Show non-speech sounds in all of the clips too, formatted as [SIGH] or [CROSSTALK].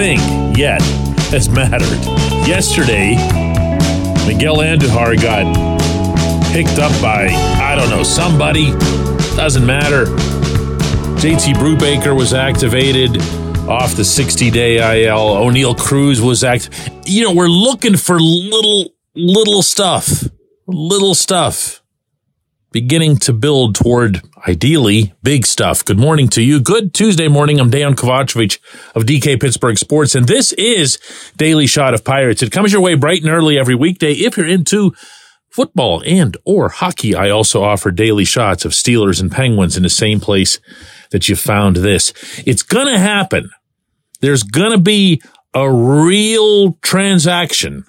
thing yet has mattered. Yesterday, Miguel Andujar got picked up by, I don't know, somebody. Doesn't matter. JT Brubaker was activated off the 60 day IL. Oneil Cruz was act. You know, we're looking for little, little stuff, little stuff beginning to build toward ideally big stuff. Good morning to you. Good Tuesday morning. I'm Dejan Kovacevic of DK Pittsburgh Sports, and this is Daily Shot of Pirates. It comes your way bright and early every weekday if you're into football and or hockey. I also offer daily shots of Steelers and Penguins in the same place that you found this. It's going to happen. There's going to be a real transaction.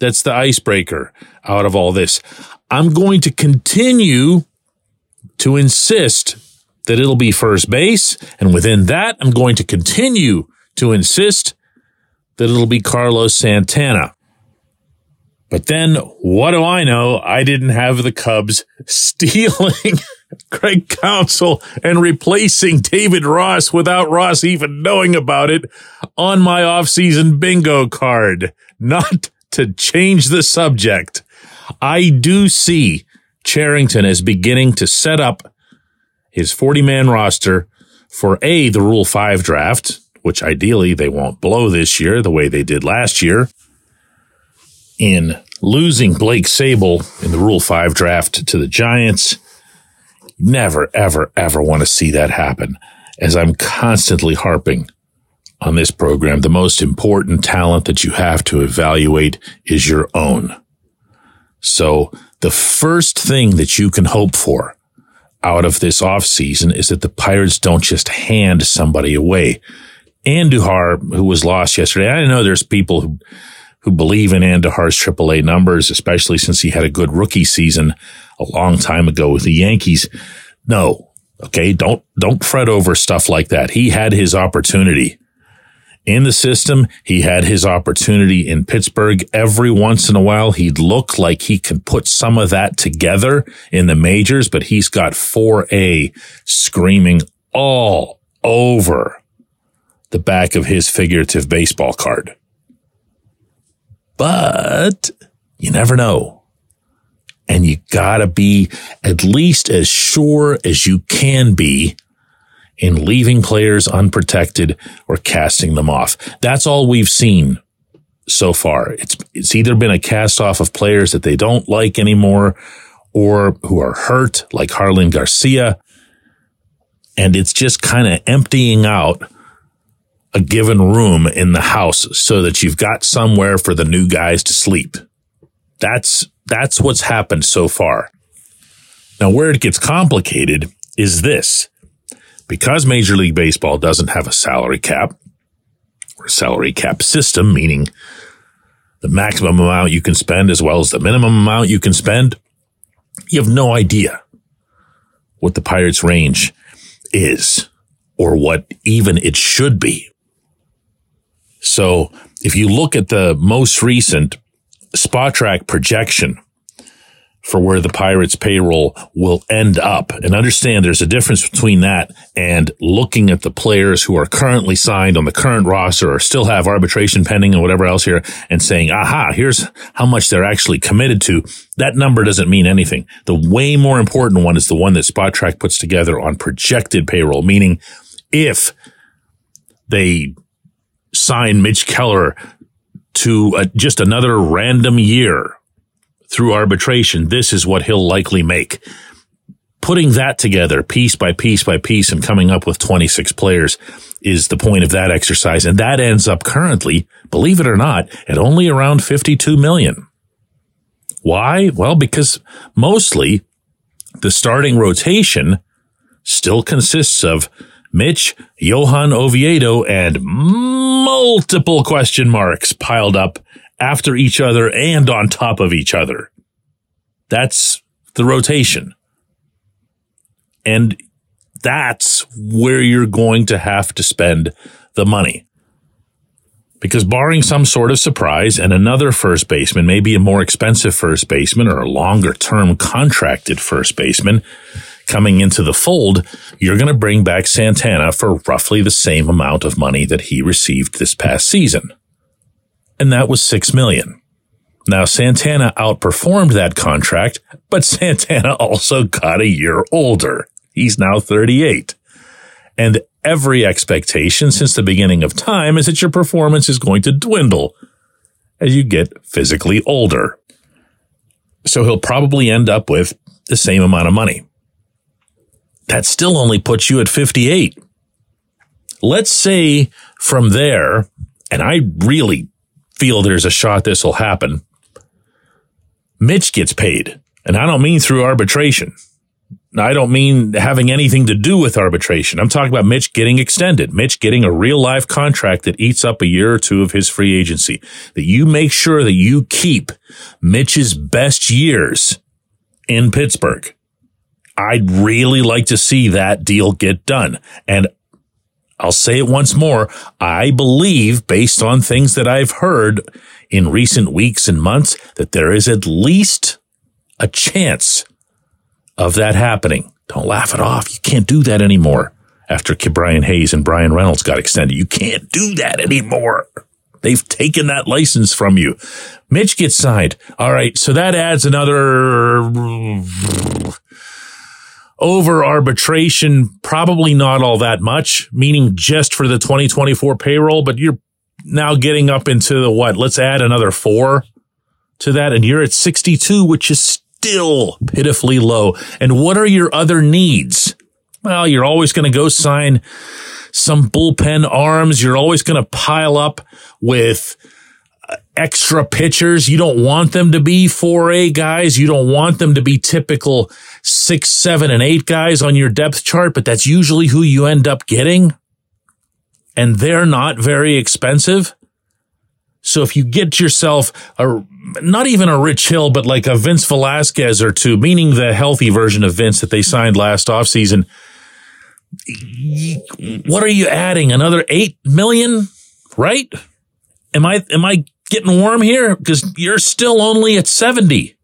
That's the icebreaker out of all this. I'm going to continue to insist that it'll be first base. And within that, I'm going to continue to insist that it'll be Carlos Santana. But then what do I know? I didn't have the Cubs [LAUGHS] stealing [LAUGHS] Craig Counsell and replacing David Ross without Ross even knowing about it on my offseason bingo card. Not to change the subject. I do see Cherington as beginning to set up his 40 man roster for A, the Rule 5 draft, which ideally they won't blow this year the way they did last year in losing Blake Sabol in the Rule 5 draft to the Giants. Never, ever, ever want to see that happen. As I'm constantly harping on this program, the most important talent that you have to evaluate is your own. So the first thing that you can hope for out of this offseason is that the Pirates don't just hand somebody away. Andujar, who was lost yesterday, I know there's people who who believe in Andujar's AAA numbers, especially since he had a good rookie season a long time ago with the Yankees. No. Okay. Don't, don't fret over stuff like that. He had his opportunity in the system. He had his opportunity in Pittsburgh. Every once in a while, he'd look like he could put some of that together in the majors, but he's got 4A screaming all over the back of his figurative baseball card but you never know. And you gotta be at least as sure as you can be in leaving players unprotected or casting them off. That's all we've seen so far. It's, it's either been a cast off of players that they don't like anymore or who are hurt like Jarlin Garcia. And it's just kind of emptying out a given room in the house so that you've got somewhere for the new guys to sleep. That's, that's what's happened so far. Now, where it gets complicated is this. Because Major League Baseball doesn't have a salary cap or salary cap system, meaning the maximum amount you can spend as well as the minimum amount you can spend, you have no idea what the Pirates range is or what even it should be. So if you look at the most recent Spotrac projection for where the Pirates payroll will end up and understand there's a difference between that and looking at the players who are currently signed on the current roster or still have arbitration pending and whatever else here and saying, aha, here's how much they're actually committed to. That number doesn't mean anything. The way more important one is the one that Spotrac puts together on projected payroll, meaning if they sign Mitch Keller to a, just another random year through arbitration, this is what he'll likely make. Putting that together piece by piece by piece and coming up with 26 players is the point of that exercise. And that ends up currently, believe it or not, at only around 52 million. Why? Well, because mostly the starting rotation still consists of Mitch, Johan Oviedo, and multiple question marks piled up after each other and on top of each other. That's the rotation. And that's where you're going to have to spend the money. Because barring some sort of surprise and another first baseman, maybe a more expensive first baseman or a longer term contracted first baseman, coming into the fold, you're going to bring back Santana for roughly the same amount of money that he received this past season. And that was 6 million. Now Santana outperformed that contract, but [LAUGHS] Santana also got a year older. He's now 38. And every expectation since the beginning of time is that your performance is going to dwindle as you get physically older. So he'll probably end up with the same amount of money. That still only puts you at 58. Let's say from there, and I really feel there's a shot this will happen, Mitch gets paid. And I don't mean through arbitration. I don't mean having anything to do with arbitration. I'm talking about Mitch getting extended, Mitch getting a real life contract that eats up a year or two of his free agency. That you make sure that you keep Mitch's best years in Pittsburgh. I'd really like to see that deal get done. And I'll say it once more. I believe based on things that I've heard in recent weeks and months that there is at least a chance of that happening. Don't laugh it off. You can't do that anymore after Brian Hayes and Bryan Reynolds got extended. You can't do that anymore. They've taken that license from you. Mitch gets signed. All right. So that adds another over arbitration, probably not all that much, meaning just for the 2024 payroll, but you're now getting up into the what? Let's add another four to that. And you're at 62, which is still pitifully low. And what are your other needs? Well, you're always going to go sign some bullpen arms. You're always going to pile up with extra pitchers. You don't want them to be 4A guys. You don't want them to be typical six, seven, and eight guys on your depth chart, but that's usually who you end up getting. And they're not very expensive. So if you get yourself a, not even a Rich Hill, but like a Vince Velasquez or two, meaning the healthy version of Vince that they signed last offseason, what are you adding? Another eight million, right? Am I, am I getting warm here? Because you're still only at 70.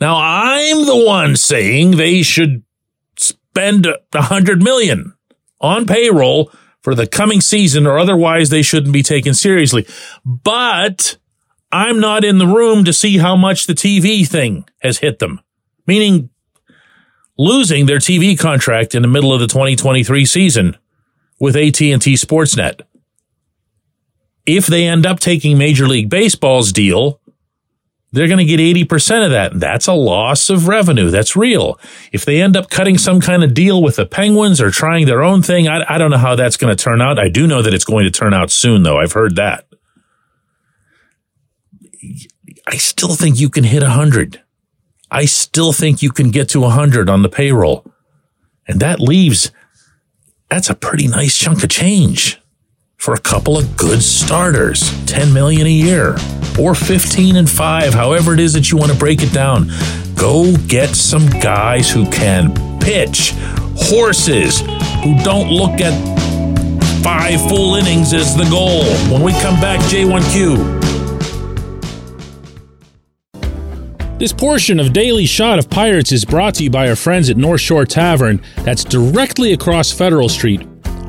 Now I'm the one saying they should spend a hundred million on payroll for the coming season or otherwise they shouldn't be taken seriously. But I'm not in the room to see how much the TV thing has hit them, meaning losing their TV contract in the middle of the 2023 season with AT&T Sportsnet. If they end up taking Major League Baseball's deal, they're going to get 80% of that. That's a loss of revenue. That's real. If they end up cutting some kind of deal with the Penguins or trying their own thing, I, I don't know how that's going to turn out. I do know that it's going to turn out soon, though. I've heard that. I still think you can hit 100. I still think you can get to 100 on the payroll. And that leaves, that's a pretty nice chunk of change for a couple of good starters, 10 million a year or 15 and 5, however it is that you want to break it down. Go get some guys who can pitch, horses who don't look at five full innings as the goal. When we come back, J1Q. This portion of Daily Shot of Pirates is brought to you by our friends at North Shore Tavern, that's directly across Federal Street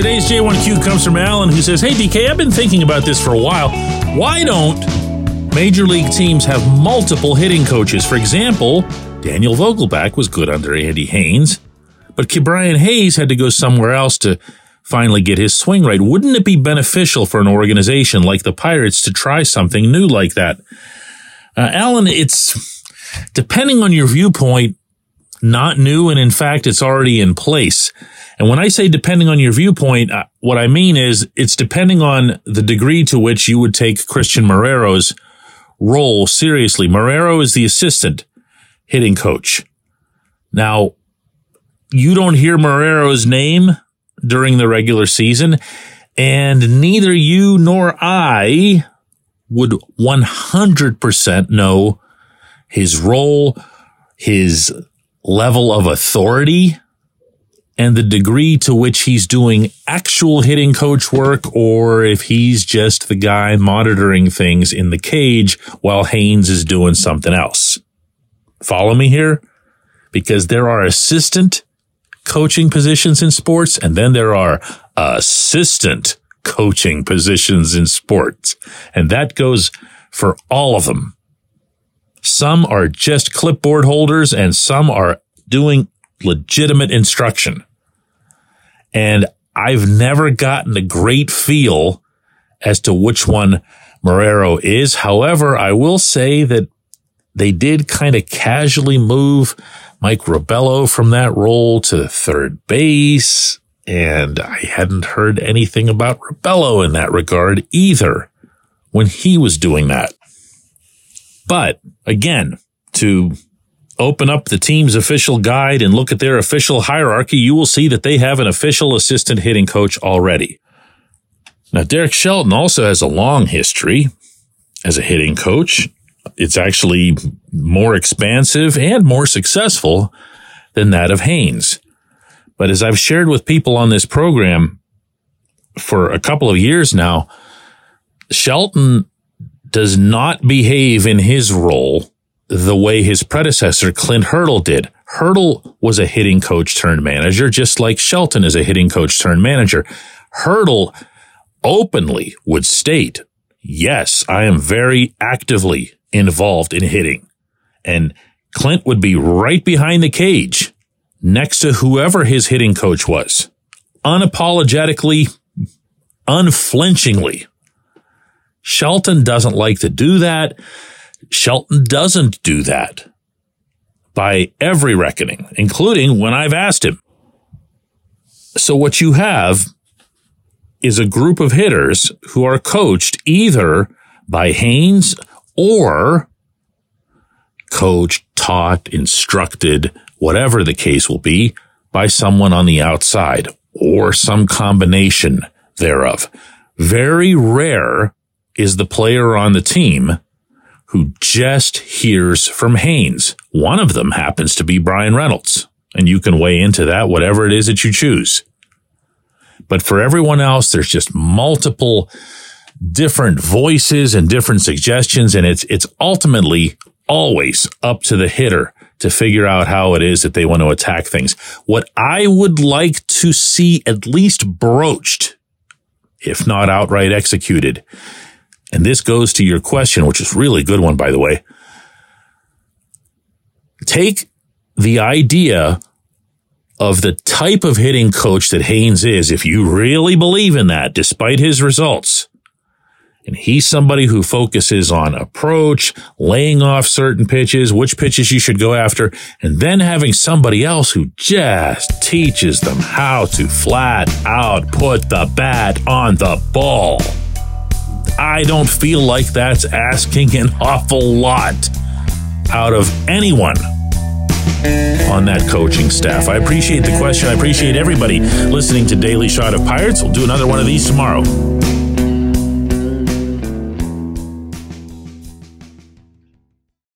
Today's J1Q comes from Alan, who says, Hey, DK, I've been thinking about this for a while. Why don't Major league teams have multiple hitting coaches. For example, Daniel Vogelbach was good under Andy Haines, but Ke'Bryan Hayes had to go somewhere else to finally get his swing right. Wouldn't it be beneficial for an organization like the Pirates to try something new like that? Uh, Alan, it's depending on your viewpoint, not new. And in fact, it's already in place. And when I say depending on your viewpoint, uh, what I mean is it's depending on the degree to which you would take Christian Marrero's role seriously. Marrero is the assistant hitting coach. Now, you don't hear Marrero's name during the regular season, and neither you nor I would 100% know his role, his level of authority, and the degree to which he's doing actual hitting coach work or if he's just the guy monitoring things in the cage while Haines is doing something else. Follow me here? Because there are assistant coaching positions in sports and then there are assistant coaching positions in sports. And that goes for all of them. Some are just clipboard holders and some are doing legitimate instruction. And I've never gotten a great feel as to which one Marrero is. However, I will say that they did kind of casually move Mike Rabelo from that role to third base. And I hadn't heard anything about Rabelo in that regard either when he was doing that. But again, to open up the team's official guide and look at their official hierarchy, you will see that they have an official assistant hitting coach already. Now, Derek Shelton also has a long history as a hitting coach. It's actually more expansive and more successful than that of Haines. But as I've shared with people on this program for a couple of years now, Shelton does not behave in his role the way his predecessor, Clint Hurdle, did. Hurdle was a hitting coach turned manager, just like Shelton is a hitting coach turned manager. Hurdle openly would state, yes, I am very actively involved in hitting. And Clint would be right behind the cage next to whoever his hitting coach was, unapologetically, unflinchingly. Shelton doesn't like to do that. Shelton doesn't do that by every reckoning, including when I've asked him. So what you have is a group of hitters who are coached either by Haines or coached, taught, instructed, whatever the case will be, by someone on the outside or some combination thereof. Very rare is the player on the team who just hears from Haines. One of them happens to be Bryan Reynolds, and you can weigh into that, whatever it is that you choose. But for everyone else, there's just multiple different voices and different suggestions. And it's, it's ultimately always up to the hitter to figure out how it is that they want to attack things. What I would like to see at least broached, if not outright executed, and this goes to your question, which is really good one, by the way. Take the idea of the type of hitting coach that Haines is, if you really believe in that, despite his results, and he's somebody who focuses on approach, laying off certain pitches, which pitches you should go after, and then having somebody else who just teaches them how to flat out put the bat on the ball. I don't feel like that's asking an awful lot out of anyone on that coaching staff. I appreciate the question. I appreciate everybody listening to Daily Shot of Pirates. We'll do another one of these tomorrow.